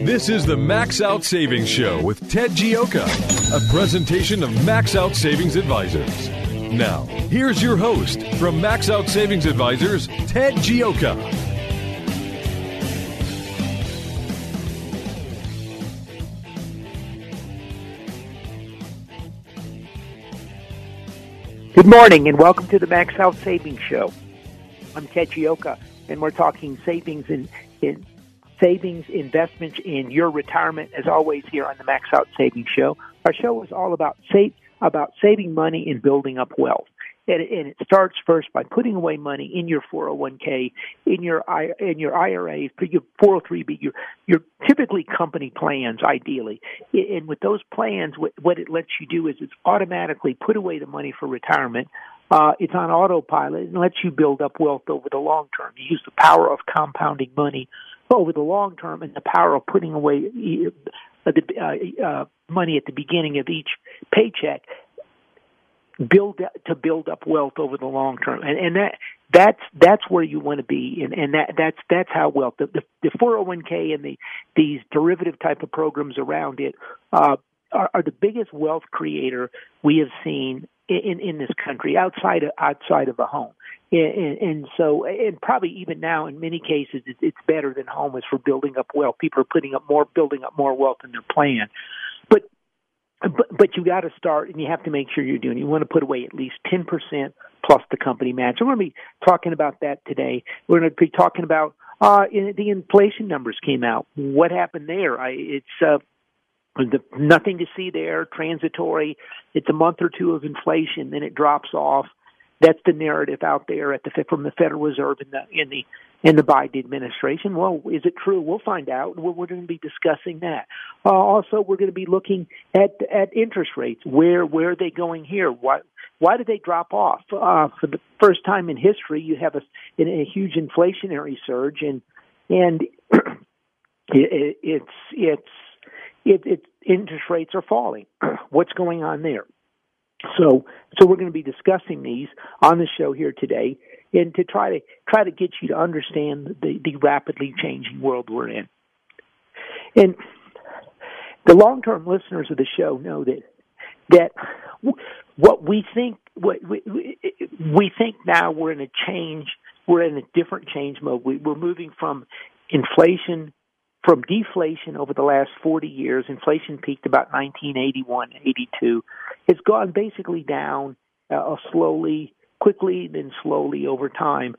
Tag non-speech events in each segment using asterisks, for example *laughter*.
This is the Max Out Savings Show with Ted Gioka, a presentation of Max Out Savings Advisors. Now, here's your host from Max Out Savings Advisors, Ted Gioka. Good morning and welcome to the Max Out Savings Show. I'm Ted Gioka and we're talking savings in, in savings, investments in your retirement, as always here on the Max Out Savings Show. Our show is all about save, about saving money and building up wealth. And, it starts first by putting away money in your 401k, in your in your IRA, your 403b, your your typically company plans, ideally. And with those plans, what, what it lets you do is it's automatically put away the money for retirement. Uh, it's on autopilot and lets you build up wealth over the long term. You use the power of compounding money over the long term and the power of putting away uh, the uh, uh, money at the beginning of each paycheck build to build up wealth over the long term. And and that that's that's where you want to be. And and that that's that's how wealth the the, 401k and the these derivative type of programs around it uh are, are the biggest wealth creator we have seen in in this country outside of outside of a home and, and so, and probably even now, in many cases, it's better than home is for building up wealth. People are putting up more, building up more wealth in their plan. But, but, but you got to start, and you have to make sure you're doing. You want to put away at least ten percent plus the company match. We're going to be talking about that today. We're going to be talking about uh, the inflation numbers came out. What happened there? I, it's uh, the, nothing to see there. Transitory. It's a month or two of inflation, then it drops off that's the narrative out there at the from the Federal Reserve in the in the in the Biden administration. Well, is it true? We'll find out. We're, we're going to be discussing that. Uh, also, we're going to be looking at at interest rates. Where where are they going here? Why why did they drop off? Uh, for the first time in history, you have a, a huge inflationary surge, and and *clears throat* it, it's it's it, it interest rates are falling. *clears throat* What's going on there? So, so we're going to be discussing these on the show here today, and to try to try to get you to understand the, the rapidly changing world we're in. And the long-term listeners of the show know that that what we think what we, we think now we're in a change we're in a different change mode we, we're moving from inflation from deflation over the last 40 years, inflation peaked about 1981, 82, has gone basically down uh, slowly, quickly, then slowly over time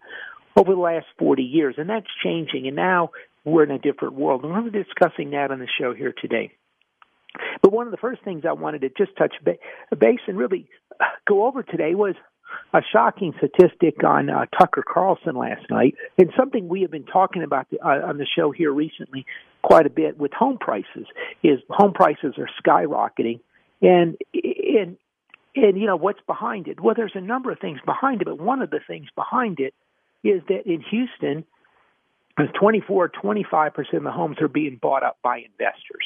over the last 40 years. And that's changing. And now we're in a different world. And we're discussing that on the show here today. But one of the first things I wanted to just touch base and really go over today was a shocking statistic on uh, Tucker Carlson last night, and something we have been talking about the, uh, on the show here recently quite a bit with home prices. Is home prices are skyrocketing, and and and you know what's behind it? Well, there's a number of things behind it, but one of the things behind it is that in Houston, 24 25 percent of the homes are being bought up by investors.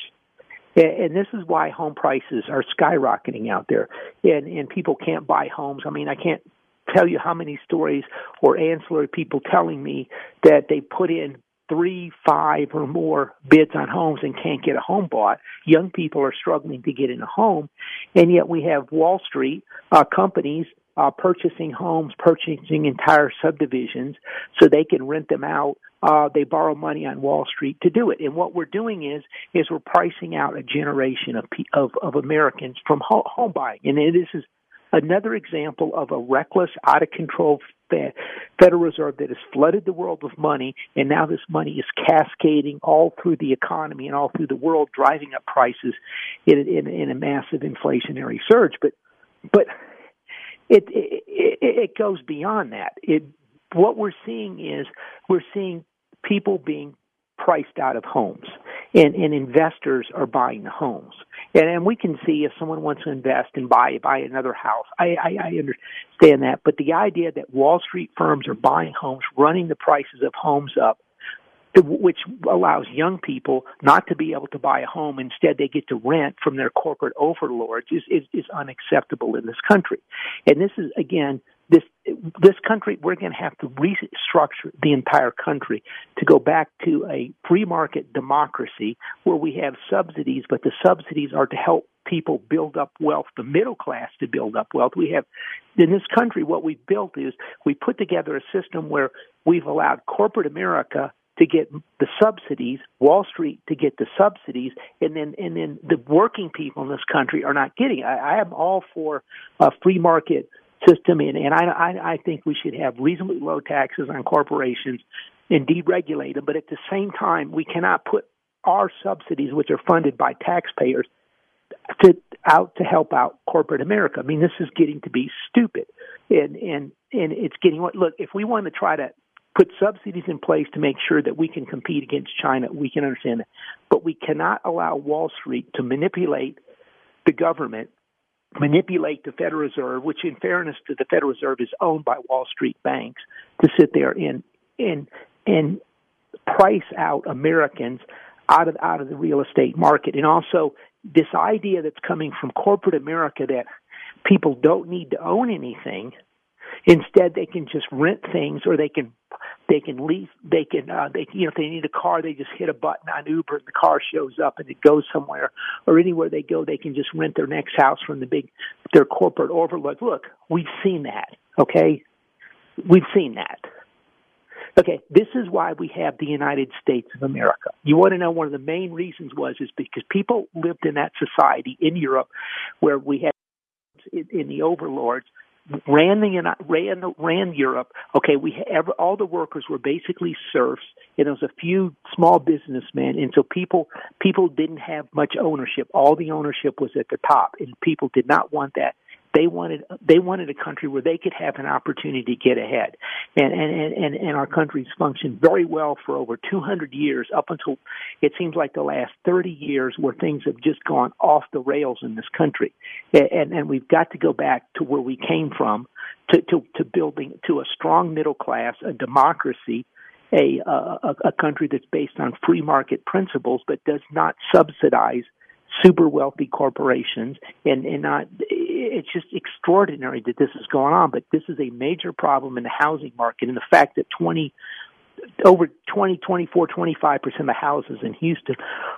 And this is why home prices are skyrocketing out there, and and people can't buy homes. I mean, I can't tell you how many stories or ancillary people telling me that they put in three, five, or more bids on homes and can't get a home bought. Young people are struggling to get in a home, and yet we have Wall Street uh, companies uh, purchasing homes, purchasing entire subdivisions so they can rent them out. Uh, they borrow money on Wall Street to do it. And what we're doing is is we're pricing out a generation of of, of Americans from home buying. And this is another example of a reckless, out of control Federal Reserve that has flooded the world with money, and now this money is cascading all through the economy and all through the world, driving up prices in, in, in a massive inflationary surge. But but it, it it goes beyond that. It what we're seeing is we're seeing people being priced out of homes, and, and investors are buying the homes. And, and we can see if someone wants to invest and buy buy another house. I, I, I understand that, but the idea that Wall Street firms are buying homes, running the prices of homes up, which allows young people not to be able to buy a home. Instead, they get to rent from their corporate overlords is, is, is unacceptable in this country. And this is, again, this this country we're going to have to restructure the entire country to go back to a free market democracy where we have subsidies but the subsidies are to help people build up wealth the middle class to build up wealth we have in this country what we've built is we put together a system where we've allowed corporate america to get the subsidies, Wall Street to get the subsidies, and then and then the working people in this country are not getting. I, I am all for a free market system, and, and I, I, I think we should have reasonably low taxes on corporations and deregulate them. But at the same time, we cannot put our subsidies, which are funded by taxpayers, to out to help out corporate America. I mean, this is getting to be stupid, and and and it's getting look. If we want to try to put subsidies in place to make sure that we can compete against China, we can understand that, but we cannot allow Wall Street to manipulate the government manipulate the Federal Reserve, which in fairness to the Federal Reserve is owned by Wall Street banks, to sit there and and and price out Americans out of out of the real estate market. And also this idea that's coming from corporate America that people don't need to own anything. Instead, they can just rent things, or they can they can lease. They can. Uh, they you know if they need a car, they just hit a button on Uber, and the car shows up, and it goes somewhere. Or anywhere they go, they can just rent their next house from the big their corporate overlook. Look, we've seen that. Okay, we've seen that. Okay, this is why we have the United States of America. You want to know one of the main reasons was is because people lived in that society in Europe where we had in, in the overlords ran the ran ran Europe. Okay, we ever all the workers were basically serfs, and there was a few small businessmen, and so people people didn't have much ownership. All the ownership was at the top, and people did not want that. They wanted they wanted a country where they could have an opportunity to get ahead, and and and and our country's functioned very well for over 200 years, up until it seems like the last 30 years, where things have just gone off the rails in this country, and and we've got to go back to where we came from, to to, to building to a strong middle class, a democracy, a, a a country that's based on free market principles, but does not subsidize super wealthy corporations and, and not it's just extraordinary that this is going on but this is a major problem in the housing market and the fact that 20 over 20 24 25 percent of houses in Houston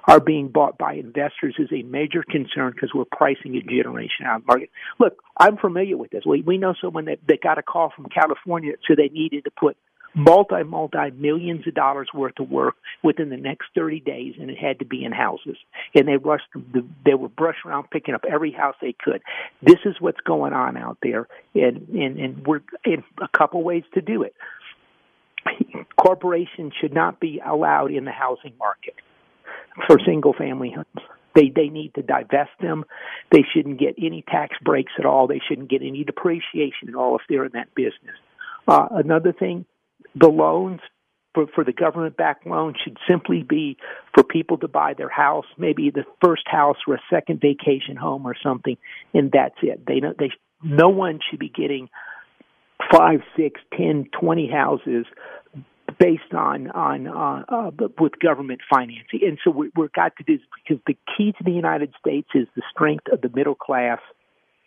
are being bought by investors is a major concern because we're pricing a generation out of the market. Look I'm familiar with this. We we know someone that, that got a call from California so they needed to put multi multi millions of dollars worth of work within the next 30 days and it had to be in houses and they rushed they were brushing around picking up every house they could this is what's going on out there and and, and we're in a couple ways to do it corporations should not be allowed in the housing market for single family homes they they need to divest them. They shouldn't get any tax breaks at all. They shouldn't get any depreciation at all if they're in that business. Uh, another thing, the loans for, for the government backed loan should simply be for people to buy their house, maybe the first house or a second vacation home or something, and that's it. They don't, they no one should be getting five, six, ten, twenty houses based on on uh, uh, with government financing. And so we, we've got to do this because the key to the United States is the strength of the middle class,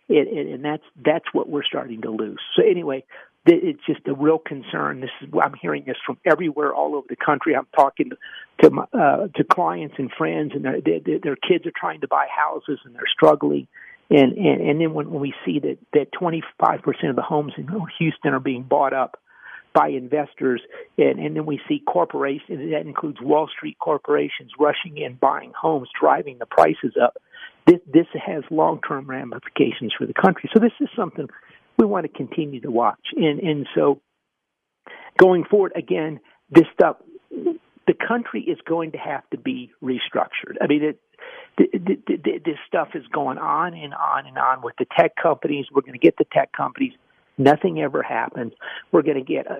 and, and that's that's what we're starting to lose. So anyway, it's just a real concern. This is I'm hearing this from everywhere, all over the country. I'm talking to my, uh, to clients and friends, and their, their their kids are trying to buy houses and they're struggling. And, and, and then when, when we see that, that 25% of the homes in Houston are being bought up by investors, and, and then we see corporations, that includes Wall Street corporations rushing in, buying homes, driving the prices up. This, this has long-term ramifications for the country. So this is something we want to continue to watch. And, and so going forward, again, this stuff, the country is going to have to be restructured. I mean, it, this stuff is going on and on and on with the tech companies. We're going to get the tech companies Nothing ever happens. We're going to get, uh,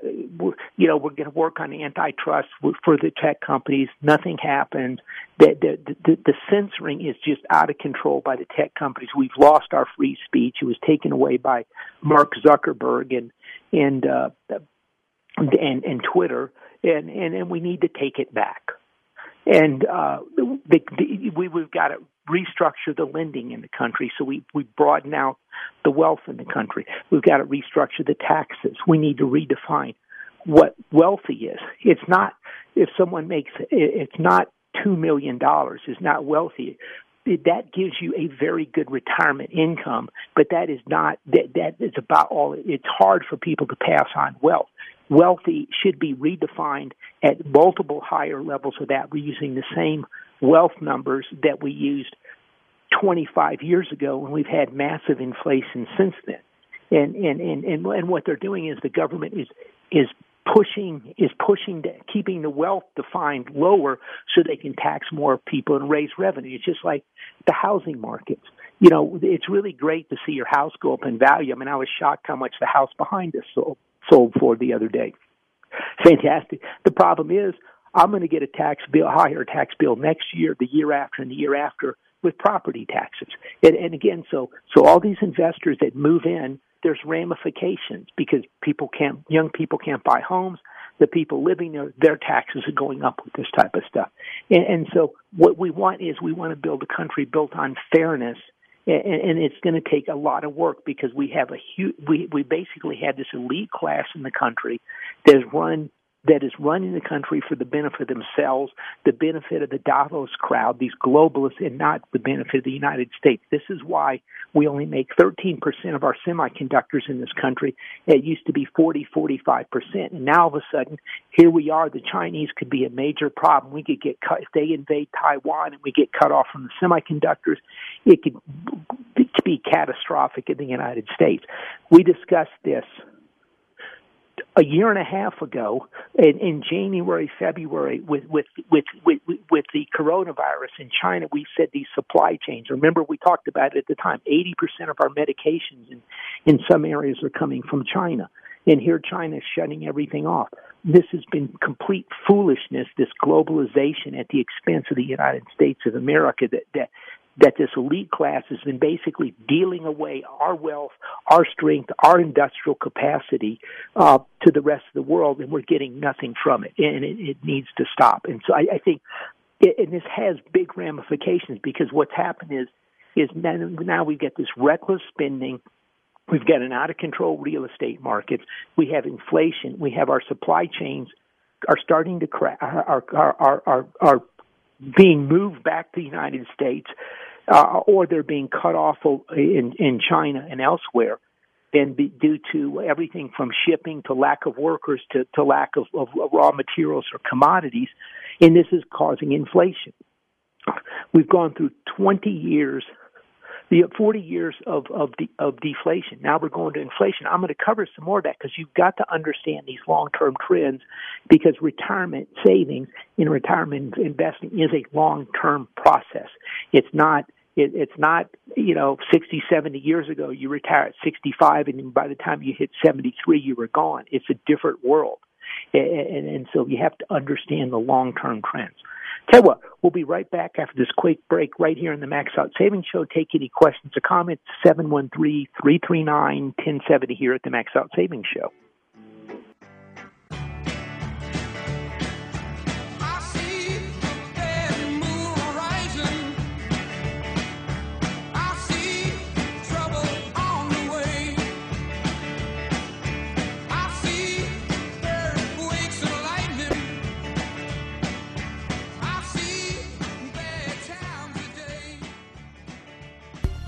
you know, we're going to work on antitrust for the tech companies. Nothing happens. The, the, the, the censoring is just out of control by the tech companies. We've lost our free speech. It was taken away by Mark Zuckerberg and and uh, and and Twitter, and and and we need to take it back. And uh, the, the, we we've got to restructure the lending in the country. So we, we broaden out the wealth in the country. We've got to restructure the taxes. We need to redefine what wealthy is. It's not, if someone makes, it's not $2 million is not wealthy. That gives you a very good retirement income, but that is not, that, that is about all. It's hard for people to pass on wealth wealthy should be redefined at multiple higher levels of that. We're using the same wealth numbers that we used 25 years ago, and we've had massive inflation since then. And and and and, and what they're doing is the government is is pushing is pushing to, keeping the wealth defined lower so they can tax more people and raise revenue. It's just like the housing markets. You know, it's really great to see your house go up in value. I mean, I was shocked how much the house behind us sold sold for the other day. Fantastic. The problem is I'm going to get a tax bill, higher tax bill next year, the year after, and the year after with property taxes. And, and again, so so all these investors that move in, there's ramifications because people can't, young people can't buy homes. The people living there, their taxes are going up with this type of stuff. And, and so what we want is we want to build a country built on fairness and, and it's going to take a lot of work because we have a huge we we basically have this elite class in the country that is run that is running the country for the benefit of themselves, the benefit of the Davos crowd, these globalists, and not the benefit of the United States. This is why we only make 13% of our semiconductors in this country. It used to be 40, 45%. And now all of a sudden, here we are. The Chinese could be a major problem. We could get cut, if they invade Taiwan and we get cut off from the semiconductors, it could be catastrophic in the United States. We discussed this a year and a half ago in, in January, February with, with, with, with, with the coronavirus in China, we said these supply chains. Remember, we talked about it at the time. 80% of our medications in, in some areas are coming from China. And here China is shutting everything off. This has been complete foolishness, this globalization at the expense of the United States of America that, that, that this elite class has been basically dealing away our wealth, our strength, our industrial capacity uh, to the rest of the world, and we're getting nothing from it, and it, it needs to stop. And so I, I think, it, and this has big ramifications because what's happened is is now, we get this reckless spending. We've got an out of control real estate market. We have inflation. We have our supply chains are starting to crack. Are are are are, are being moved back to the United States, uh, or they're being cut off in, in China and elsewhere, and be, due to everything from shipping to lack of workers to, to lack of, of raw materials or commodities, and this is causing inflation. We've gone through 20 years the 40 years of of de, of deflation. Now we're going to inflation. I'm going to cover some more of that because you've got to understand these long-term trends because retirement savings in retirement investing is a long-term process. It's not it, it's not you know 60 70 years ago you retire at 65 and by the time you hit 73 you were gone it's a different world and, and so you have to understand the long term trends Tell you what, we'll be right back after this quick break right here in the Max Out Savings Show. Take any questions or comments, 713-339-1070 here at the Max Out Savings Show.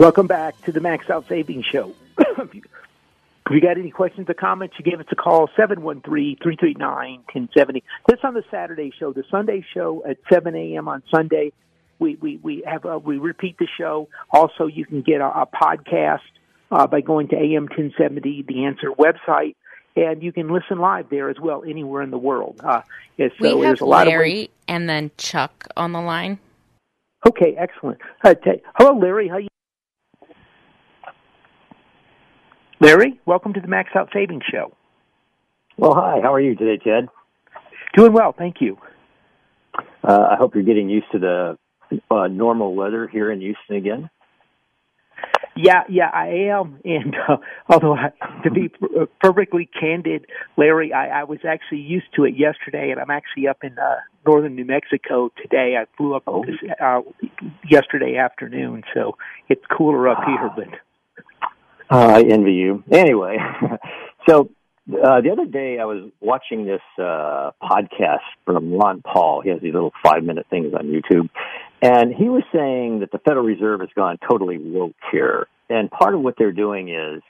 Welcome back to the Max Out Savings Show. *coughs* if you got any questions or comments, you give us a call, 713-339-1070. This on the Saturday show. The Sunday show at 7 a.m. on Sunday. We, we, we have, a, we repeat the show. Also, you can get a, a podcast uh, by going to AM 1070, the Answer website, and you can listen live there as well, anywhere in the world. Uh, so we have Larry and then Chuck on the line. Okay, excellent. Uh, t- hello, Larry. How you? Larry, welcome to the Max Out Savings Show. Well, hi. How are you today, Ted? Doing well, thank you. Uh, I hope you're getting used to the uh, normal weather here in Houston again. Yeah, yeah, I am. And uh, although, I, to be uh, perfectly candid, Larry, I, I was actually used to it yesterday, and I'm actually up in uh, northern New Mexico today. I flew up oh. this, uh, yesterday afternoon, so it's cooler up here. But uh, I envy you. Anyway, *laughs* so uh, the other day I was watching this uh, podcast from Ron Paul. He has these little five minute things on YouTube. And he was saying that the Federal Reserve has gone totally woke here. And part of what they're doing is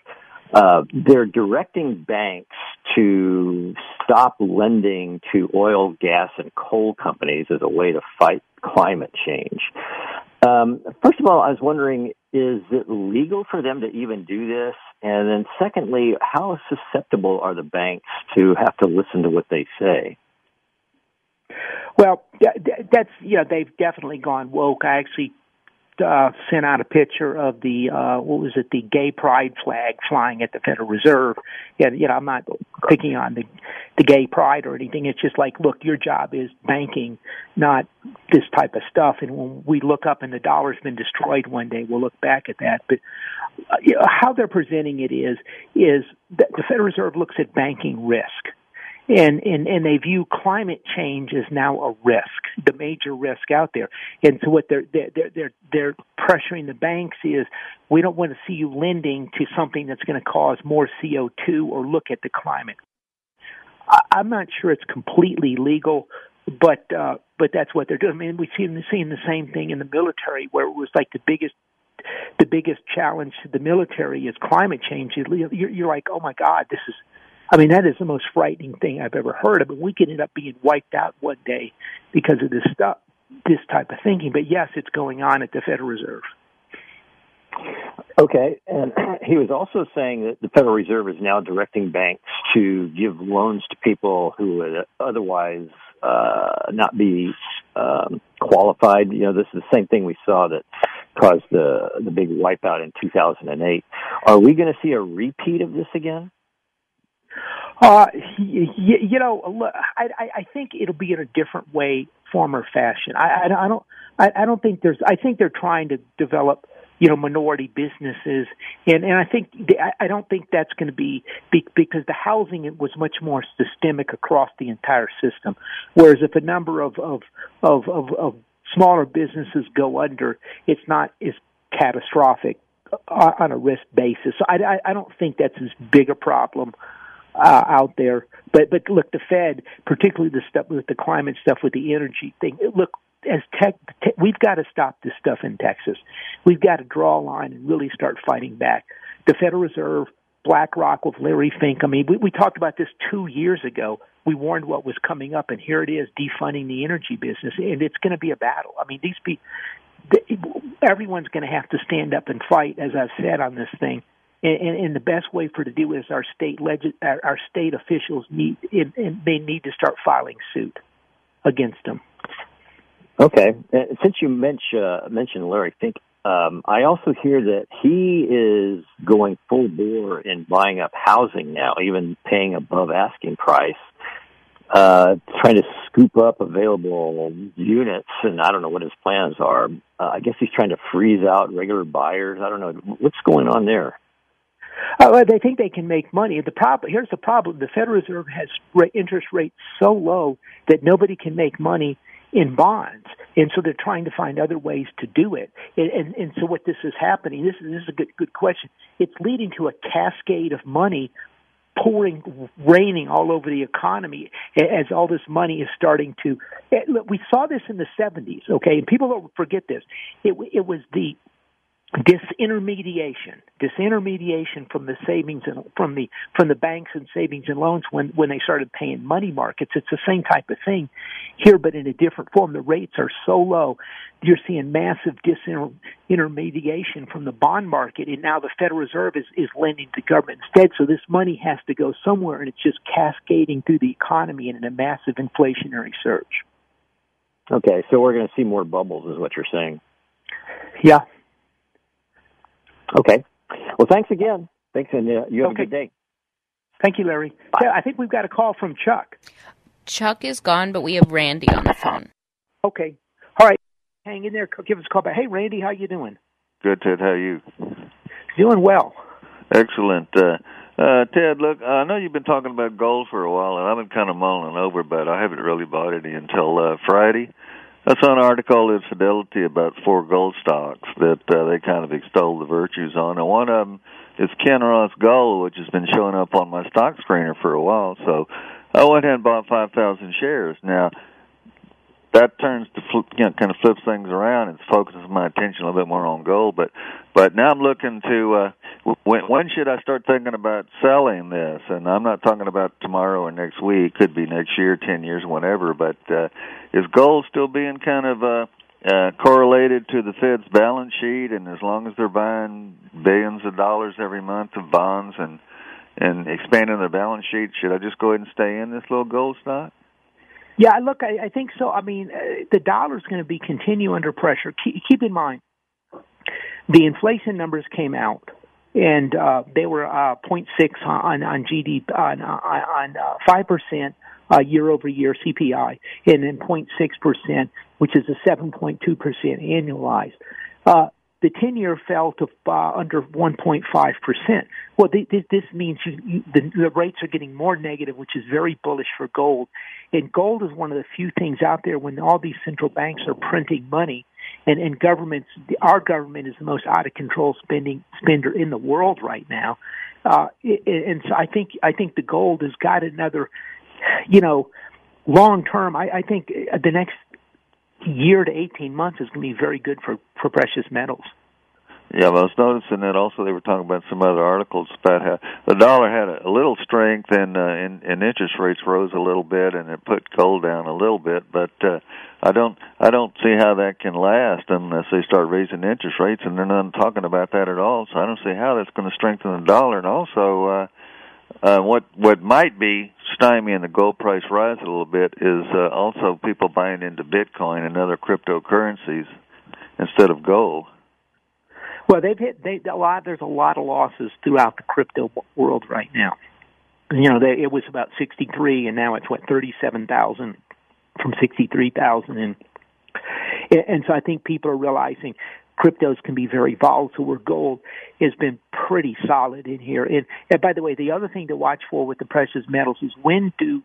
uh, they're directing banks to stop lending to oil, gas, and coal companies as a way to fight climate change. Um, first of all, I was wondering, is it legal for them to even do this? And then secondly, how susceptible are the banks to have to listen to what they say? Well, that's, you know, they've definitely gone woke. I actually uh, sent out a picture of the uh, what was it the gay pride flag flying at the Federal Reserve. And you know, I'm not picking on the the gay pride or anything. It's just like, look, your job is banking, not this type of stuff. And when we look up and the dollar's been destroyed one day, we'll look back at that. But uh, you know, how they're presenting it is is that the Federal Reserve looks at banking risk and, and and they view climate change as now a risk, the major risk out there. And so what they're they're they're they're pressuring the banks is we don't want to see you lending to something that's going to cause more CO two or look at the climate. I, I'm not sure it's completely legal, but uh, but that's what they're doing. I mean, we've seen seeing the same thing in the military where it was like the biggest the biggest challenge to the military is climate change. You're, you're like, oh my God, this is I mean, that is the most frightening thing I've ever heard of. And we could end up being wiped out one day because of this stuff, this type of thinking. But yes, it's going on at the Federal Reserve. Okay, and *clears throat* he was also saying that the Federal Reserve is now directing banks to give loans to people who would otherwise uh, not be um, qualified. You know, this is the same thing we saw that caused the the big wipeout in 2008. Are we going to see a repeat of this again? Uh, you, you know, I, I think it'll be in a different way, form or fashion. I, I, I don't, I, I don't think there's. I think they're trying to develop, you know, minority businesses, and and I think I, I don't think that's going to be, be because the housing it was much more systemic across the entire system. Whereas if a number of of of of, of smaller businesses go under, it's not as catastrophic uh, on a risk basis. So I, I, I don't think that's as big a problem uh, out there. But but look, the Fed, particularly the stuff with the climate stuff, with the energy thing. Look, as tech, te- we've got to stop this stuff in Texas. We've got to draw a line and really start fighting back. The Federal Reserve, BlackRock with Larry Fink. I mean, we, we talked about this two years ago. We warned what was coming up, and here it is, defunding the energy business, and it's going to be a battle. I mean, these people, everyone's going to have to stand up and fight, as I've said on this thing. And, and, and the best way for to do it is our state legis- our, our state officials need and, and they need to start filing suit against them. Okay, since you mentioned uh, mentioned Larry Fink, um, I also hear that he is going full bore in buying up housing now, even paying above asking price, uh, trying to scoop up available units. And I don't know what his plans are. Uh, I guess he's trying to freeze out regular buyers. I don't know what's going on there. Uh, they think they can make money. The problem here's the problem: the Federal Reserve has interest rates so low that nobody can make money in bonds, and so they're trying to find other ways to do it. And, and, and so what this is happening, this is, this is a good good question. It's leading to a cascade of money pouring, raining all over the economy as all this money is starting to. Eh, we saw this in the 70s, okay, and people don't forget this. It, it was the disintermediation, disintermediation from the savings and from the from the banks and savings and loans when when they started paying money markets. It's the same type of thing here, but in a different form. The rates are so low, you're seeing massive disintermediation from the bond market, and now the Federal Reserve is is lending to government instead. So this money has to go somewhere, and it's just cascading through the economy in a massive inflationary surge. Okay, so we're going to see more bubbles, is what you're saying. Yeah, Okay. Well, thanks again. Thanks, and uh, you have okay. a good day. Thank you, Larry. Yeah, I think we've got a call from Chuck. Chuck is gone, but we have Randy on the phone. Okay. All right. Hang in there. Give us a call back. Hey, Randy, how you doing? Good, Ted. How are you? Doing well. Excellent. Uh, uh, Ted, look, I know you've been talking about gold for a while, and I've been kind of mulling over, but I haven't really bought any until uh, Friday. I saw an article in Fidelity about four gold stocks that uh, they kind of extol the virtues on, and one of them is Kinross Gold, which has been showing up on my stock screener for a while. So I went ahead and bought five thousand shares. Now that turns to flip, you know, kind of flips things around and focuses my attention a little bit more on gold. But but now I'm looking to uh, when when should I start thinking about selling this? And I'm not talking about tomorrow or next week. Could be next year, ten years, whatever. But uh, is gold still being kind of uh, uh, correlated to the Fed's balance sheet? And as long as they're buying billions of dollars every month of bonds and and expanding their balance sheet, should I just go ahead and stay in this little gold stock? Yeah, look, I, I think so. I mean, uh, the dollar's going to be continue under pressure. Keep, keep in mind, the inflation numbers came out, and uh, they were uh, 0.6 on on GDP on on uh, five percent uh, year over year CPI, and then 0.6 percent, which is a 7.2 percent annualized. Uh, the 10 year fell to uh, under 1.5%. Well, th- th- this means you, you, the, the rates are getting more negative, which is very bullish for gold. And gold is one of the few things out there when all these central banks are printing money and, and governments, our government is the most out of control spending spender in the world right now. Uh, and so I think, I think the gold has got another, you know, long term, I, I think the next year to 18 months is going to be very good for, for precious metals. Yeah, well, I was noticing that also they were talking about some other articles about how the dollar had a, little strength and, uh, and and interest rates rose a little bit and it put gold down a little bit, but uh, I don't I don't see how that can last unless they start raising interest rates and they're not talking about that at all. So I don't see how that's going to strengthen the dollar and also uh uh, what what might be stymieing the gold price rise a little bit is uh, also people buying into Bitcoin and other cryptocurrencies instead of gold. Well, they've hit they a lot. There's a lot of losses throughout the crypto world right now. You know, they, it was about 63, and now it's what 37,000 from 63,000, and and so I think people are realizing cryptos can be very volatile where gold has been pretty solid in here. And, and by the way, the other thing to watch for with the precious metals is when do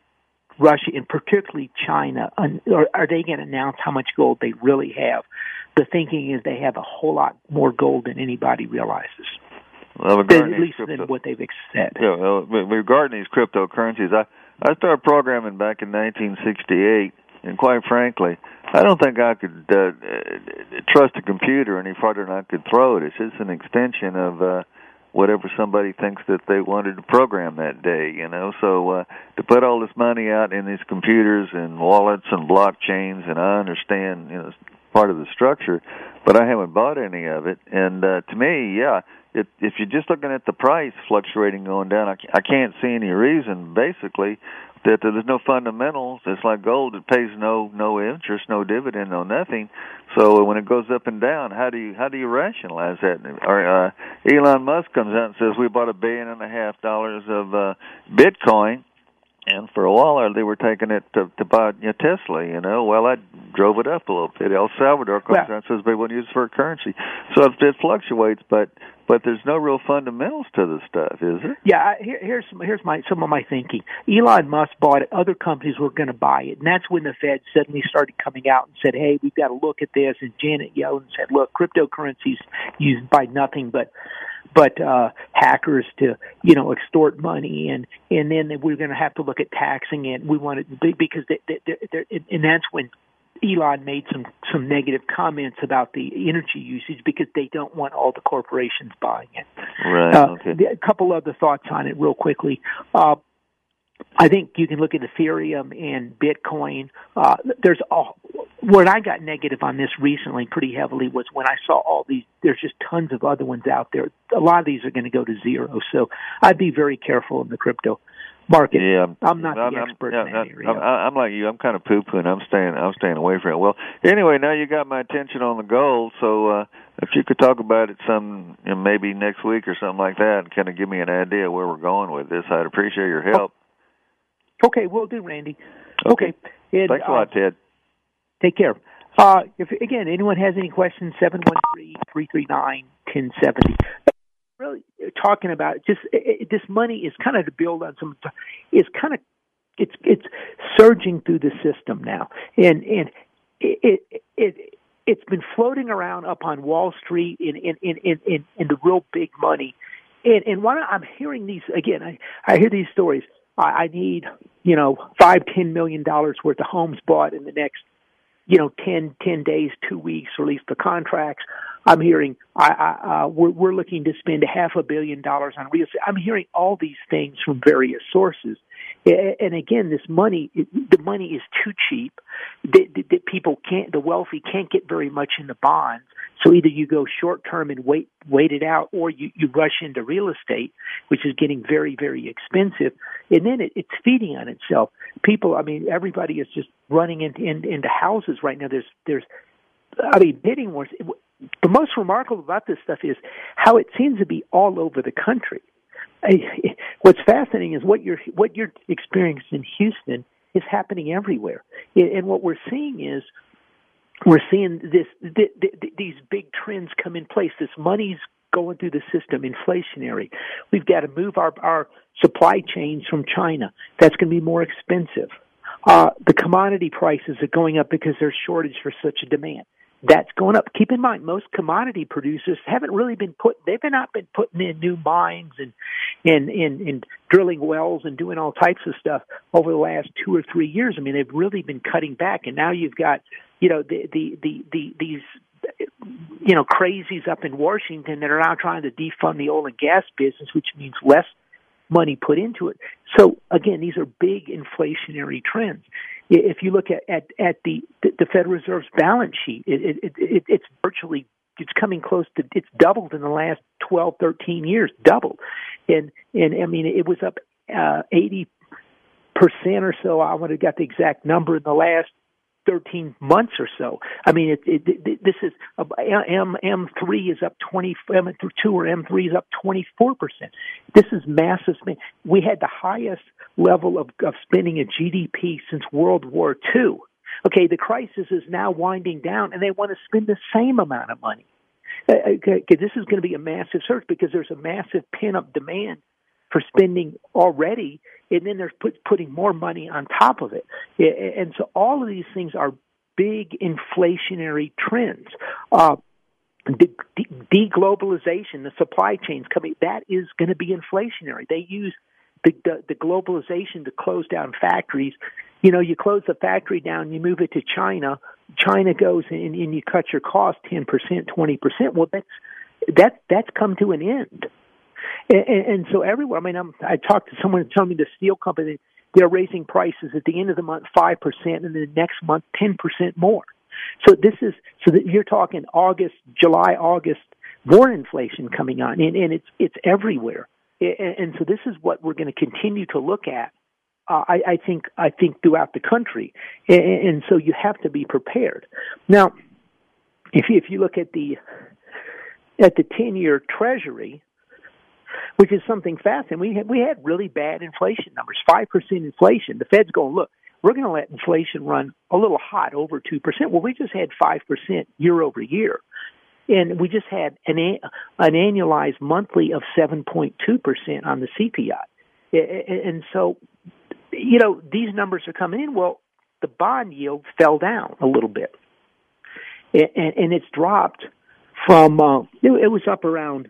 Russia and particularly China, are, are they going to announce how much gold they really have? the thinking is they have a whole lot more gold than anybody realizes. Well, at least crypto, than what they've said. Yeah, well, regarding these cryptocurrencies, I I started programming back in 1968, and quite frankly, I don't think I could uh, trust a computer any farther than I could throw it. It's just an extension of uh, whatever somebody thinks that they wanted to program that day, you know. So uh, to put all this money out in these computers and wallets and blockchains, and I understand, you know, part of the structure, but I haven't bought any of it. And uh, to me, yeah, if if you're just looking at the price fluctuating going down, I, I can't see any reason basically that there's no fundamentals. It's like gold; it pays no no interest, no dividend, no nothing. So when it goes up and down, how do you how do you rationalize that? Or uh, Elon Musk comes out and says we bought a billion and a half dollars of uh, Bitcoin and for a while they were taking it to, to buy you know, Tesla. You know, well, I drove it up a little bit. El Salvador comes well, out and says they want to use it for currency, so it, it fluctuates. But but there's no real fundamentals to the stuff, is there? Yeah, here, here's here's my some of my thinking. Elon Musk bought it; other companies were going to buy it, and that's when the Fed suddenly started coming out and said, "Hey, we've got to look at this." And Janet Yellen said, "Look, cryptocurrencies used by nothing but." but uh hackers to you know extort money and and then we're going to have to look at taxing it we want it because they, they, they're, and that's when Elon made some some negative comments about the energy usage because they don't want all the corporations buying it. Right. Uh, okay. A couple other thoughts on it, real quickly. Uh, I think you can look at Ethereum and Bitcoin. Uh, there's all, where I got negative on this recently pretty heavily was when I saw all these. There's just tons of other ones out there. A lot of these are going to go to zero. So I'd be very careful in the crypto market. Yeah, I'm not I'm, the expert I'm, in that area. I'm, I'm like you. I'm kind of poo pooing. I'm staying. I'm staying away from it. Well, anyway, now you got my attention on the gold. So uh, if you could talk about it some you know, maybe next week or something like that, and kind of give me an idea where we're going with this, I'd appreciate your help. Okay, we'll do, Randy. Okay. okay. Thanks a lot, uh, Ted. Take care. Uh, if again anyone has any questions, seven one three three three nine ten seventy. Really talking about just it, it, this money is kind of to build on some. It's kind of it's it's surging through the system now, and and it it. it it's been floating around up on Wall Street in in in in, in, in the real big money, and and when I'm hearing these again, I I hear these stories. I, I need you know five ten million dollars worth of homes bought in the next you know, 10, 10 days, two weeks, release the contracts. I'm hearing I, I, uh, we're, we're looking to spend half a billion dollars on real estate. I'm hearing all these things from various sources. And again, this money, the money is too cheap. That, people can't, the wealthy can't get very much in the bonds. So either you go short term and wait, wait it out, or you, you rush into real estate, which is getting very, very expensive. And then it, it's feeding on itself. People, I mean, everybody is just running into, in, into houses right now. There's, there's, I mean, bidding wars. The most remarkable about this stuff is how it seems to be all over the country. *laughs* What's fascinating is what you're what you're experiencing in Houston is happening everywhere, and what we're seeing is we're seeing this th- th- these big trends come in place. This money's going through the system, inflationary. We've got to move our our supply chains from China. That's going to be more expensive. Uh, the commodity prices are going up because there's shortage for such a demand that's going up. Keep in mind, most commodity producers haven't really been put. They've not been putting in new mines and and and, and drilling wells and doing all types of stuff over the last two or three years. I mean, they've really been cutting back, and now you've got you know the the the, the these you know crazies up in Washington that are now trying to defund the oil and gas business, which means less money put into it. So again, these are big inflationary trends. If you look at at, at the the Federal Reserve's balance sheet, it, it, it, it's virtually it's coming close to it's doubled in the last 12 13 years doubled. And and i mean it was up uh 80 percent or so. I would have got the exact number in the last 13 months or so. I mean, it, it, it, this is M M3 is up 20 M2 or M3 is up 24 percent. This is massive. We had the highest level of, of spending of GDP since World War II. Okay, the crisis is now winding down, and they want to spend the same amount of money. Uh, okay, this is going to be a massive surge because there's a massive pin up demand for spending already, and then they're put, putting more money on top of it. And so all of these things are big inflationary trends. Uh, de- de- deglobalization, the supply chains coming, that is going to be inflationary. They use the, the, the globalization to close down factories. You know, you close the factory down, you move it to China. China goes and, and you cut your cost ten percent, twenty percent. Well, that's that that's come to an end. And, and, so everywhere, I mean, I'm, I talked to someone telling me the steel company they're raising prices at the end of the month five percent, and the next month ten percent more. So this is so that you're talking August, July, August, more inflation coming on, and, and it's it's everywhere. And, and so this is what we're going to continue to look at. Uh, I, I think I think throughout the country, and, and so you have to be prepared. Now, if you, if you look at the at the ten year Treasury, which is something fascinating. We had we had really bad inflation numbers, five percent inflation. The Fed's going, look, we're going to let inflation run a little hot, over two percent. Well, we just had five percent year over year, and we just had an an annualized monthly of seven point two percent on the CPI, and so you know these numbers are coming in. Well, the bond yield fell down a little bit, and, and it's dropped from uh, it was up around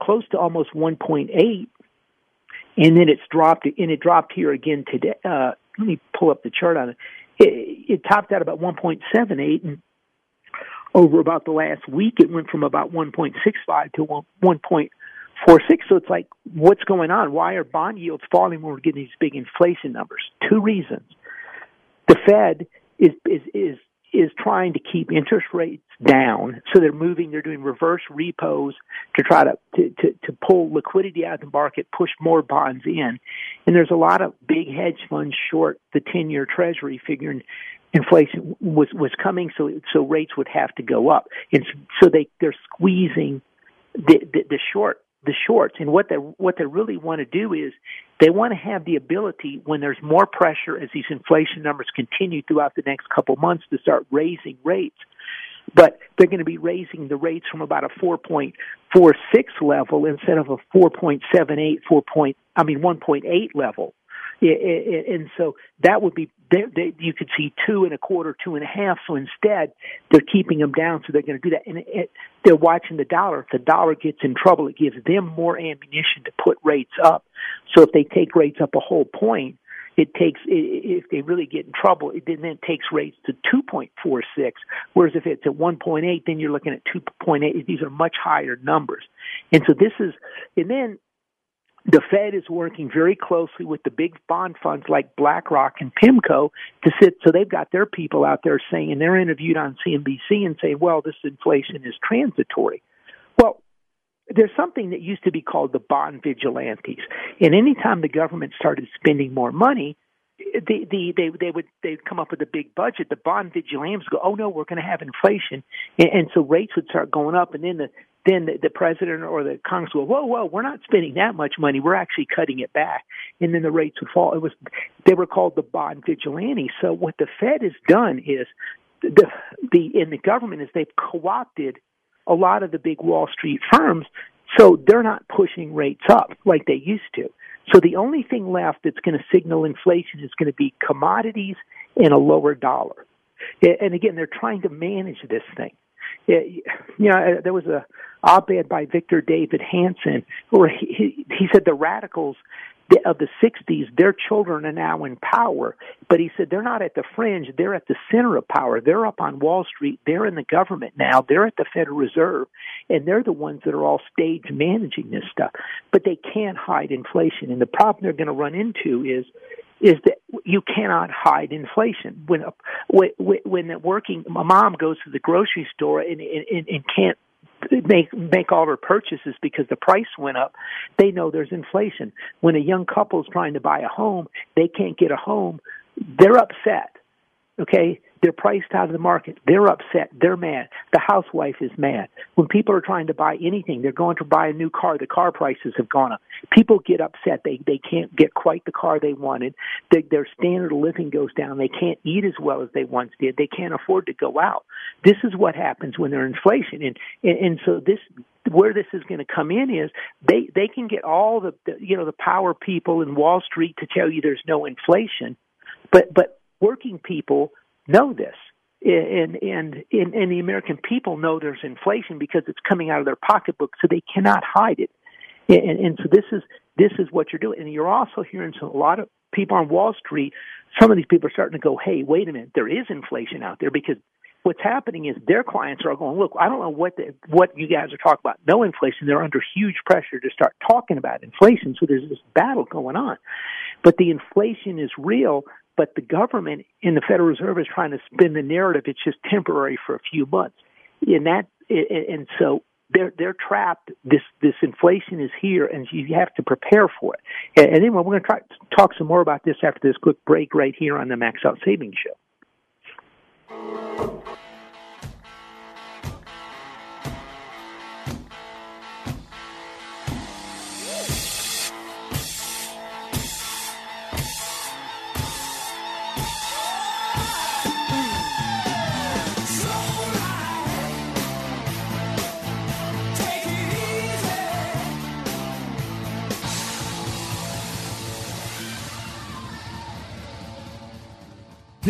close to almost 1.8, and then it's dropped, and it dropped here again today. Uh, let me pull up the chart on it. It, it topped out about 1.78, and over about the last week, it went from about 1.65 to 1, 1.46. So it's like, what's going on? Why are bond yields falling when we're getting these big inflation numbers? Two reasons. The Fed is is is is trying to keep interest rates down. So they're moving, they're doing reverse repos to try to, to, to, to pull liquidity out of the market, push more bonds in. And there's a lot of big hedge funds short the 10 year treasury figuring inflation was, was coming. So, so rates would have to go up. And so they, they're squeezing the, the, the short the shorts. And what they what they really want to do is they want to have the ability when there's more pressure as these inflation numbers continue throughout the next couple months to start raising rates. But they're going to be raising the rates from about a 4.46 level instead of a 4.78, 4. Point, I mean 1.8 level and so that would be they, they, you could see two and a quarter, two and a half. So instead, they're keeping them down, so they're going to do that. And it, it, they're watching the dollar. If the dollar gets in trouble, it gives them more ammunition to put rates up. So if they take rates up a whole point, it takes if they really get in trouble, it then it takes rates to 2.46. Whereas if it's at 1.8, then you're looking at 2.8. These are much higher numbers, and so this is, and then the Fed is working very closely with the big bond funds like BlackRock and PIMCO to sit, so they've got their people out there saying, and they're interviewed on CNBC and say, well, this inflation is transitory. Well, there's something that used to be called the bond vigilantes. And anytime the government started spending more money, the, the, they they would they'd come up with a big budget. The bond vigilantes go, oh no, we're going to have inflation, and, and so rates would start going up, and then the then the, the president or the Congress will, whoa, whoa, we're not spending that much money. We're actually cutting it back. And then the rates would fall. It was, they were called the bond vigilantes. So what the Fed has done is the, the, in the government is they've co-opted a lot of the big Wall Street firms. So they're not pushing rates up like they used to. So the only thing left that's going to signal inflation is going to be commodities and a lower dollar. And again, they're trying to manage this thing. You know, uh, there was a op-ed by Victor Davis Hanson, where he, he said the radicals of the 60s, their children are now in power. But he said they're not at the fringe, they're at the center of power. They're up on Wall Street, they're in the government now, they're at the Federal Reserve, and they're the ones that are all stage managing this stuff. But they can't hide inflation. And the problem they're going to run into is is that you cannot hide inflation when a, when when the working a mom goes to the grocery store and and, and can't make make all their purchases because the price went up, they know there's inflation. When a young couple is trying to buy a home, they can't get a home, they're upset. Okay? They're priced out of the market. They're upset. They're mad. The housewife is mad. When people are trying to buy anything, they're going to buy a new car. The car prices have gone up. People get upset. They they can't get quite the car they wanted. They, their standard of living goes down. They can't eat as well as they once did. They can't afford to go out. This is what happens when there's inflation. And and, and so this where this is going to come in is they they can get all the, the you know the power people in Wall Street to tell you there's no inflation, but but working people know this. and and and, and the American people know there's inflation because it's coming out of their pocketbook, so they cannot hide it. And, and so this is this is what you're doing, and you're also hearing a lot of people on Wall Street. Some of these people are starting to go, "Hey, wait a minute, there is inflation out there," because what's happening is their clients are going, "Look, I don't know what the, what you guys are talking about. No inflation. They're under huge pressure to start talking about inflation. So there's this battle going on, but the inflation is real." But the government in the Federal Reserve is trying to spin the narrative. It's just temporary for a few months, and that and so they're they're trapped. This this inflation is here, and you have to prepare for it. And anyway, we're going to try to talk some more about this after this quick break right here on the Max Out Savings Show.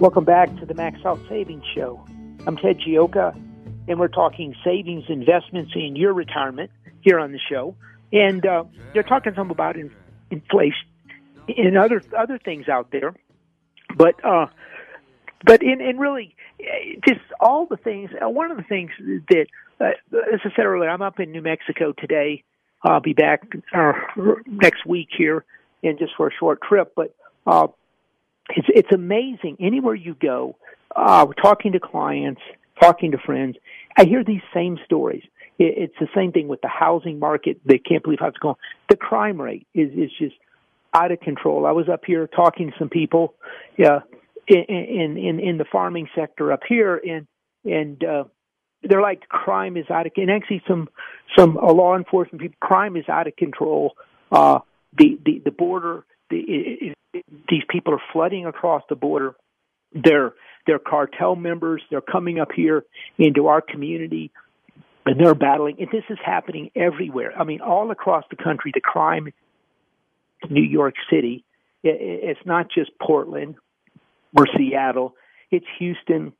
Welcome back to the Max Out Savings Show. I'm Ted Giovis, and we're talking savings, investments in your retirement here on the show. And uh, they're talking some about in, inflation and other other things out there, but uh, but in, in really just all the things. Uh, one of the things that, uh, as I said earlier, I'm up in New Mexico today. I'll be back uh, next week here, and just for a short trip. But uh, it's it's amazing. Anywhere you go, uh, talking to clients, talking to friends, I hear these same stories. It, it's the same thing with the housing market. They can't believe how it's going. The crime rate is is just out of control. I was up here talking to some people, yeah, in in in the farming sector up here, and and uh, they're like crime is out of and actually some some uh, law enforcement people crime is out of control. Uh, the the the border the, it, these people are flooding across the border. They're they're cartel members. They're coming up here into our community, and they're battling. And this is happening everywhere. I mean, all across the country. The crime, New York City. It's not just Portland or Seattle. It's Houston.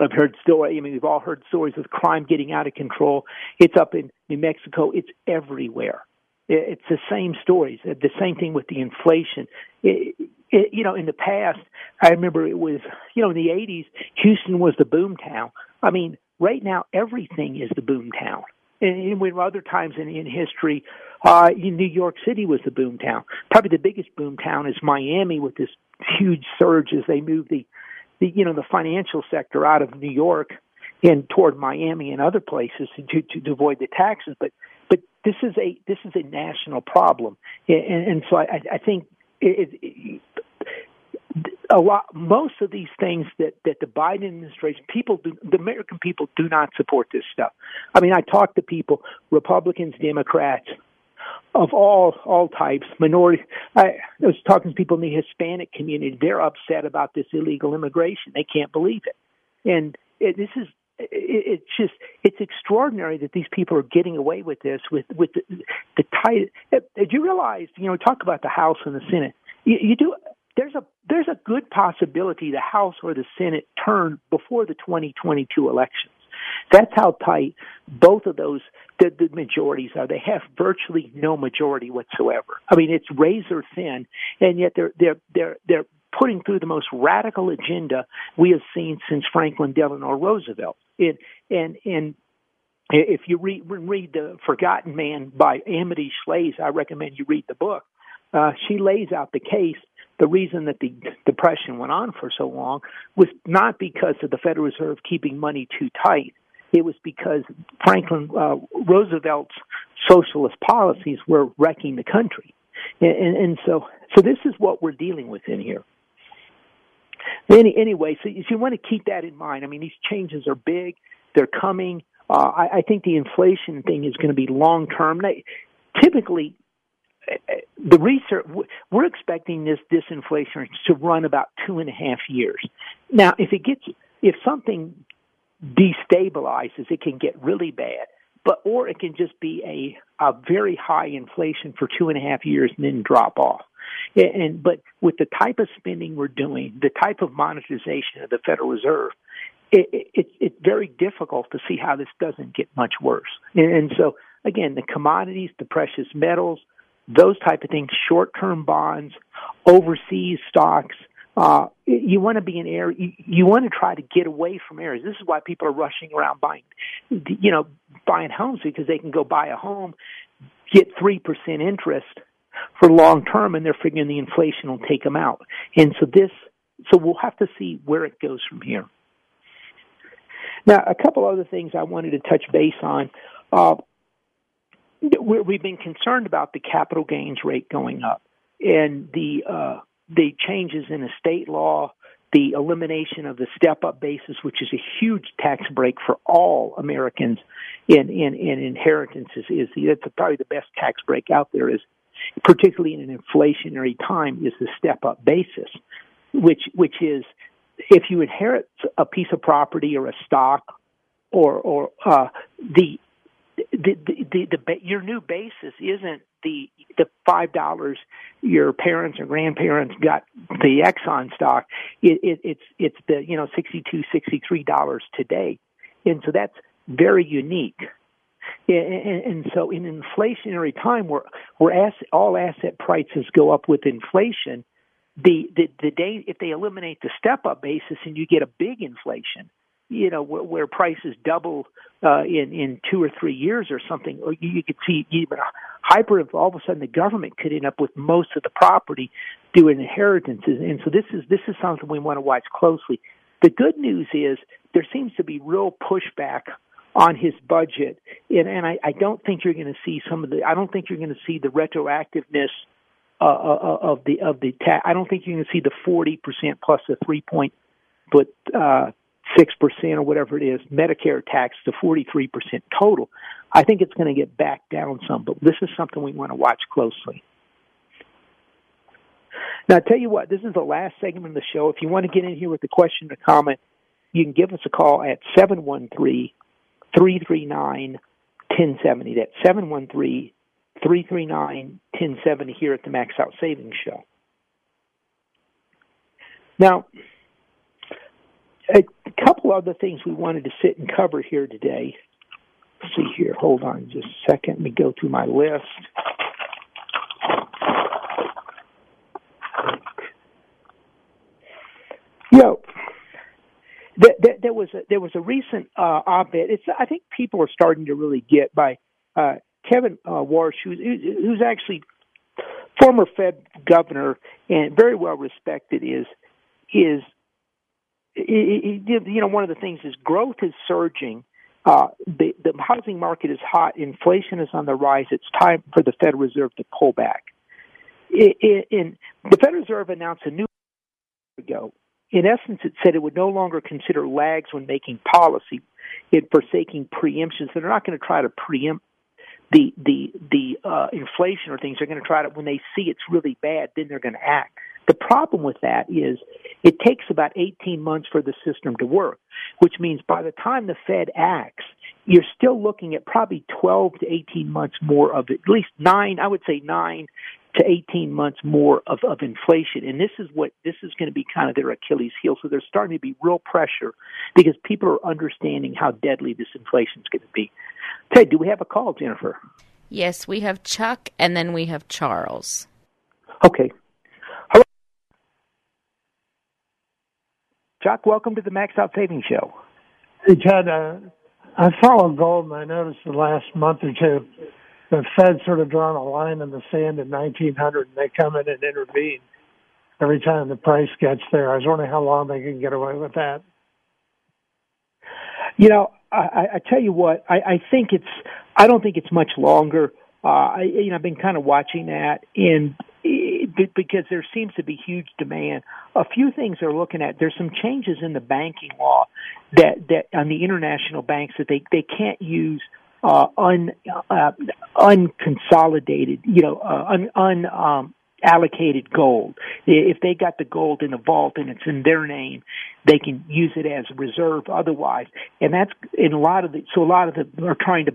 I've heard stories. I mean, we've all heard stories of crime getting out of control. It's up in New Mexico. It's everywhere it's the same stories. The same thing with the inflation. It, you know, in the past, I remember it was, you know, in the 80s, Houston was the boom town. I mean, right now, everything is the boom town. And when other times in, in history, uh, in New York City was the boom town. Probably the biggest boom town is Miami with this huge surge as they move the, the you know, the financial sector out of New York and toward Miami and other places to, to, to avoid the taxes. But but this is a this is a national problem, and, and so I, I think it, it, a lot most of these things that that the Biden administration people do, the American people do not support this stuff. I mean, I talk to people, Republicans, Democrats, of all all types, minority. I was talking to people in the Hispanic community. They're upset about this illegal immigration. They can't believe it, and it, this is it's just it's extraordinary that these people are getting away with this with with the, the tight. Eh, eh, Did you realize? You know, talk about the House and the Senate. You, you do. There's a there's a good possibility the House or the Senate turn before the 2022 elections. That's how tight both of those the, the majorities are. They have virtually no majority whatsoever. I mean, it's razor thin, and yet they're they're they're they're putting through the most radical agenda we have seen since Franklin Delano Roosevelt. And and and if you read read the Forgotten Man by Amity Shlaes, I recommend you read the book. Uh, she lays out the case. The reason that the depression went on for so long was not because of the Federal Reserve keeping money too tight. It was because Franklin uh, Roosevelt's socialist policies were wrecking the country, and, and, and so so this is what we're dealing with in here. Any, anyway, so you want to keep that in mind. I mean, these changes are big; they're coming. Uh, I, I think the inflation thing is going to be long term. Typically, uh, uh, the research we're expecting this disinflation to run about two and a half years. Now, if it gets if something destabilizes, it can get really bad. But or it can just be a a very high inflation for two and a half years and then drop off. And but with the type of spending we're doing, the type of monetization of the Federal Reserve, it, it, it's very difficult to see how this doesn't get much worse. And, and so again, the commodities, the precious metals, those type of things, short-term bonds, overseas stocks. Uh, you want to be in areas. You, you want to try to get away from areas. This is why people are rushing around buying, you know, buying homes because they can go buy a home, get three percent interest, for long term, and they're figuring the inflation will take them out. And so this, so we'll have to see where it goes from here. Now, a couple other things I wanted to touch base on. Uh, we've been concerned about the capital gains rate going up and the uh, the changes in estate law, the elimination of the step up basis, which is a huge tax break for all Americans in in, in inheritances, is the, that's probably the best tax break out there. Is particularly in an inflationary time, is the step up basis, which which is if you inherit a piece of property or a stock or or uh, the the, the, the, the your new basis isn't the the five dollars your parents or grandparents got the Exxon stock. It, it, it's it's the you know sixty two sixty three dollars today, and so that's very unique. And, and so, in inflationary time where where asset, all asset prices go up with inflation, the the, the day if they eliminate the step up basis and you get a big inflation, you know where, where prices double uh, in in two or three years or something, or you, you could see even hyper. All of a sudden, the government could end up with most of the property due inheritances, and so this is this is something we want to watch closely. The good news is there seems to be real pushback on his budget, and, and I, I don't think you're going to see some of the. I don't think you're going to see the retroactiveness uh, uh, of the of the tax. I don't think you're going to see the forty percent plus the three point, but uh, six percent or whatever it is Medicare tax to forty three percent total. I think it's going to get back down some, but this is something we want to watch closely. Now, I tell you what, this is the last segment of the show. If you want to get in here with a question or comment, you can give us a call at seven one three 339 1070. That's 713 339 1070 here at the Max Out Savings Show. Now, a couple other things we wanted to sit and cover here today. Let's see here, hold on just a second. Let me go through my list. Yo, there, there, there was a, there was a recent uh, op-ed. It's I think people are starting to really get by uh, Kevin uh, Warsh, who's, who's actually former Fed governor and very well respected. Is is you know one of the things is growth is surging. Uh, the the housing market is hot. Inflation is on the rise. It's time for the Federal Reserve to pull back. In, the Federal Reserve announced a new ago in essence, it said it would no longer consider lags when making policy in forsaking preemptions. They're not going to try to preempt the the the uh, inflation or things. They're going to try to when they see it's really bad, then they're going to act. The problem with that is it takes about 18 months for the system to work. which means by the time the Fed acts, you're still looking at probably 12 to 18 months more of at least nine, I would say nine to 18 months more of, of inflation. And this is what this is going to be kind of their Achilles heel. So there's starting to be real pressure because people are understanding how deadly this inflation is going to be. Ted, do we have a call, Jennifer? Yes, we have Chuck and then we have Charles. Okay. Hello. Chuck, welcome to the Max Out Savings Show. Hey, Ted, uh, I follow gold and I noticed the last month or two the Fed sort of drawn a line in the sand in 1900 and they come in and intervene every time the price gets there. I was wondering how long they can get away with that. You know, I, I tell you what, I, I think it's, I don't think it's much longer. Uh, I, you know, I've been kind of watching that and because there seems to be huge demand. A few things they're looking at. There's some changes in the banking law that, that on the international banks that they, they can't use uh, un uh, unconsolidated, you know, uh, un, un um, allocated gold. If they got the gold in a vault and it's in their name, they can use it as reserve otherwise. And that's in a lot of the so a lot of them are trying to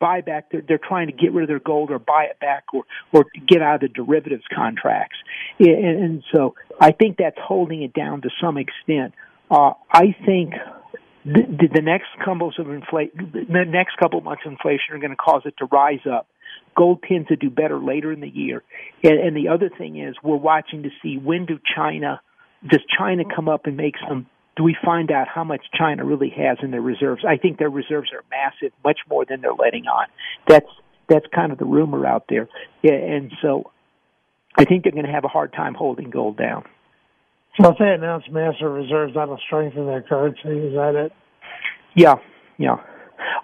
buy back they're, they're trying to get rid of their gold or buy it back or or get out of the derivatives contracts. And, and so I think that's holding it down to some extent. Uh, I think the, the next couple of inflation, the next couple months of inflation are going to cause it to rise up. Gold tends to do better later in the year, and, and the other thing is we're watching to see when do China does China come up and make some do we find out how much China really has in their reserves? I think their reserves are massive, much more than they're letting on. That's that's kind of the rumor out there, yeah, and so I think they're going to have a hard time holding gold down. So if they announce massive reserves, that'll strengthen their currency. Is that it? Yeah, yeah.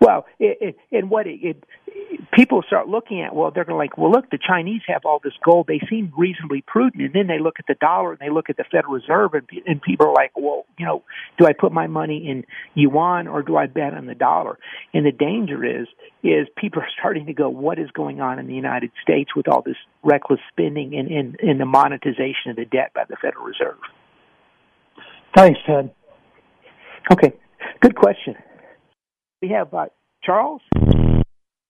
Well, it, it, and what it, it people start looking at, well, they're going to like, well, look, the Chinese have all this gold. They seem reasonably prudent, and then they look at the dollar and they look at the Federal Reserve, and, and people are like, well, you know, do I put my money in yuan or do I bet on the dollar? And the danger is, is people are starting to go, what is going on in the United States with all this reckless spending and, and, and the monetization of the debt by the Federal Reserve? Thanks, Ted. Okay, good question. We have uh, Charles,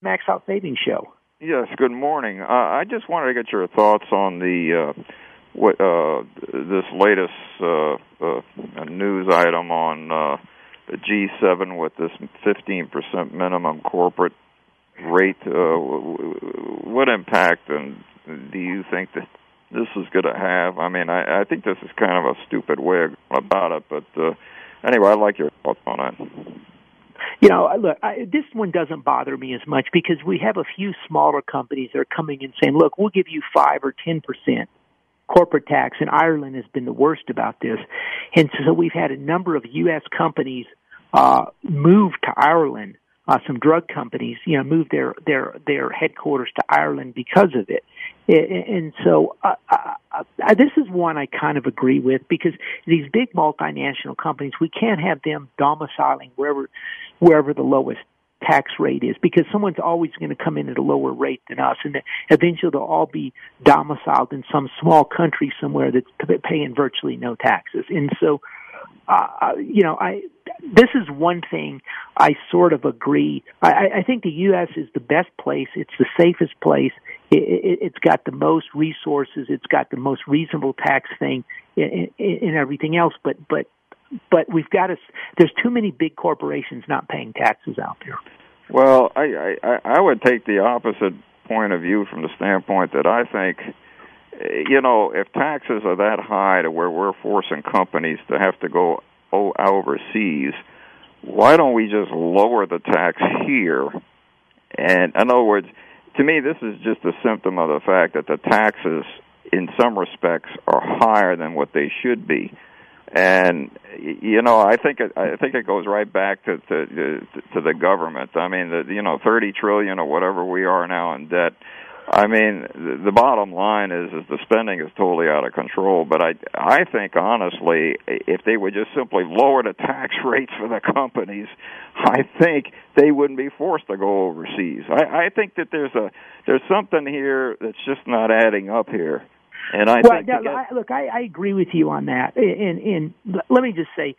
Max Out Savings Show. Yes, good morning. Uh, I just wanted to get your thoughts on the uh, what uh, this latest uh, uh, news item on the G7 with this 15% minimum corporate rate. What impact and do you think that this is going to have. I mean, I, I think this is kind of a stupid way about it, but uh, anyway, I'd like your thoughts on it. You know, look, I, this one doesn't bother me as much because we have a few smaller companies that are coming in saying, "Look, we'll give you five or ten percent corporate tax." And Ireland has been the worst about this, and so we've had a number of U.S. companies uh, move to Ireland. Uh, some drug companies, you know, move their their their headquarters to Ireland because of it. And so uh, uh, uh, this is one I kind of agree with because these big multinational companies, we can't have them domiciling wherever wherever the lowest tax rate is because someone's always going to come in at a lower rate than us and eventually they'll all be domiciled in some small country somewhere that's paying virtually no taxes. And so uh, uh, you know, I this is one thing I sort of agree. I, I think the U.S. is the best place. It's the safest place. It, it, it's got the most resources. It's got the most reasonable tax thing and everything else. But but but we've got to. There's too many big corporations not paying taxes out there. Well, I I, I would take the opposite point of view from the standpoint that I think Uh, you know, if taxes are that high to where we're forcing companies to have to go overseas, why don't we just lower the tax here? And in other words, to me, this is just a symptom of the fact that the taxes, in some respects, are higher than what they should be. And you know, I think it, I think it goes right back to to, to the government. I mean, the you know, thirty trillion or whatever we are now in debt I mean, the bottom line is, is the spending is totally out of control. But I, I think honestly, if they would just simply lower the tax *laughs* rates for the companies, I think they wouldn't be forced to go overseas. I, I think that there's a there's something here that's just not adding up here. And I well, think no, I, look, I, I agree with you on that. And, and let me just say,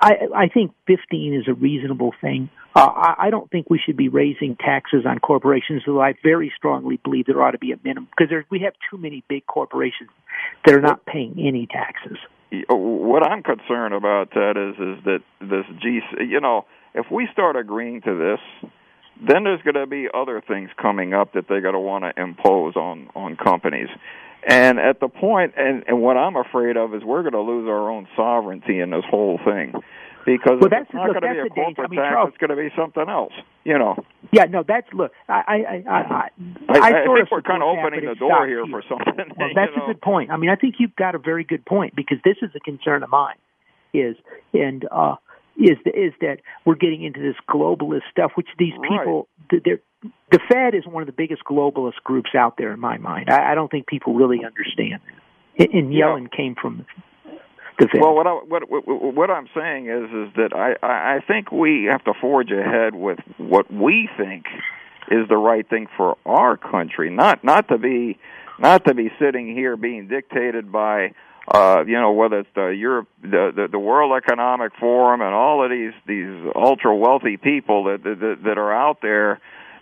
I, I think 15 is a reasonable thing. Uh, I, I don't think we should be raising taxes on corporations, though I very strongly believe there ought to be a minimum because we have too many big corporations that are not paying any taxes. What I'm concerned about, Ted, is is that this G, you know, if we start agreeing to this, then there's going to be other things coming up that they're going to want to impose on on companies. And at the point, and, and what I'm afraid of is we're going to lose our own sovereignty in this whole thing, because well, it's not look, going to be a corporate I mean, tax; Charles, it's going to be something else. You know. Yeah, no, that's look. I I I I, I, I, I sort think of we're kind of opening the door here for something. *laughs* Well, that's know? a good point. I mean, I think you've got a very good point because this is a concern of mine. Is and uh is is that we're getting into this globalist stuff, which these people right. they're the Fed is one of the biggest globalist groups out there in my mind. I, I don't think people really understand. And, and Yellen yeah. came from the Fed. Well, what, I, what what what I'm saying is is that I I think we have to forge ahead with what we think is the right thing for our country, not not to be not to be sitting here being dictated by uh, you know, whether it's the Europe, the, the the World Economic Forum, and all of these these ultra wealthy people that, that that are out there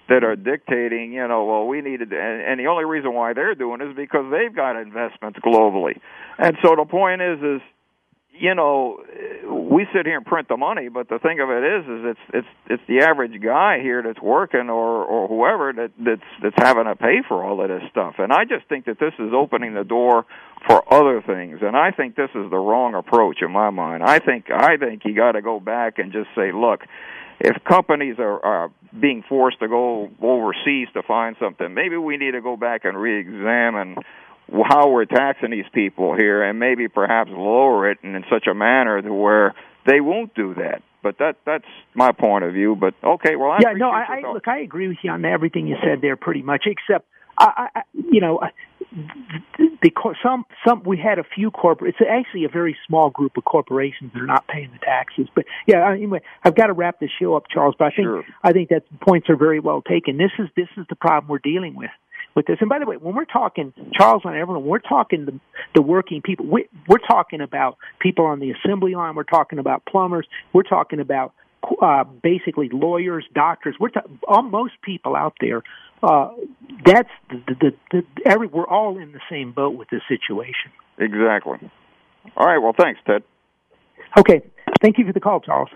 that are dictating, you know, well, we needed, and, and the only reason why they're doing it is because they've got investments globally, and so the point is, is you know, we sit here and print the money, but the thing of it is, is it's it's it's the average guy here that's working or or whoever that that's that's having to pay for all of this stuff. And I just think that this is opening the door for other things. And I think this is the wrong approach in my mind. I think I think you got to go back and just say, look, if companies are, are being forced to go overseas to find something, maybe we need to go back and re-examine how we're taxing these people here and maybe perhaps lower it in, in such a manner to where they won't do that. But that that's my point of view. But okay, well, I yeah, no, I, I look, I agree with you on everything you said there, pretty much, except I, I you know, the some some we had a few corporate. It's actually a very small group of corporations that are not paying the taxes. But yeah, anyway, I've got to wrap this show up, Charles. But I think sure. I think that points are very well taken. This is this is the problem we're dealing with with this. And by the way, when we're talking Charles and everyone, we're talking the the working people. We, we're talking about people on the assembly line. We're talking about plumbers. We're talking about uh, basically lawyers, doctors. We're ta- most people out there. Uh, that's the, the, the, the every. We're all in the same boat with this situation. Exactly. All right. Well, thanks, Ted. Okay. Thank you for the call, Charles.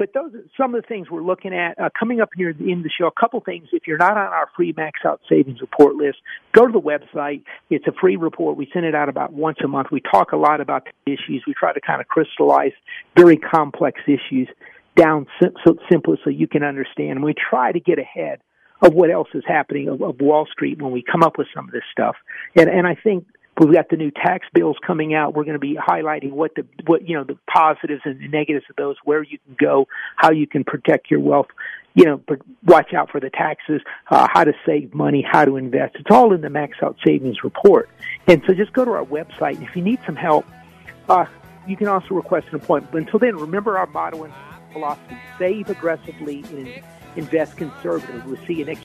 But those are some of the things we're looking at uh, coming up here in the show. A couple things. If you're not on our free Max Out Savings Report list, go to the website. It's a free report. We send it out about once a month. We talk a lot about the issues. We try to kind of crystallize very complex issues down sim- so simple so you can understand. And we try to get ahead of what else is happening of, of Wall Street when we come up with some of this stuff. And and I think We've got the new tax bills coming out. We're going to be highlighting what the what you know the positives and the negatives of those, where you can go, how you can protect your wealth. You know, but watch out for the taxes, uh, how to save money, how to invest. It's all in the Max Out Savings Report. And so, just go to our website. If you need some help, uh, you can also request an appointment. But until then, remember our motto and philosophy: save aggressively and invest conservatively. We'll see you next.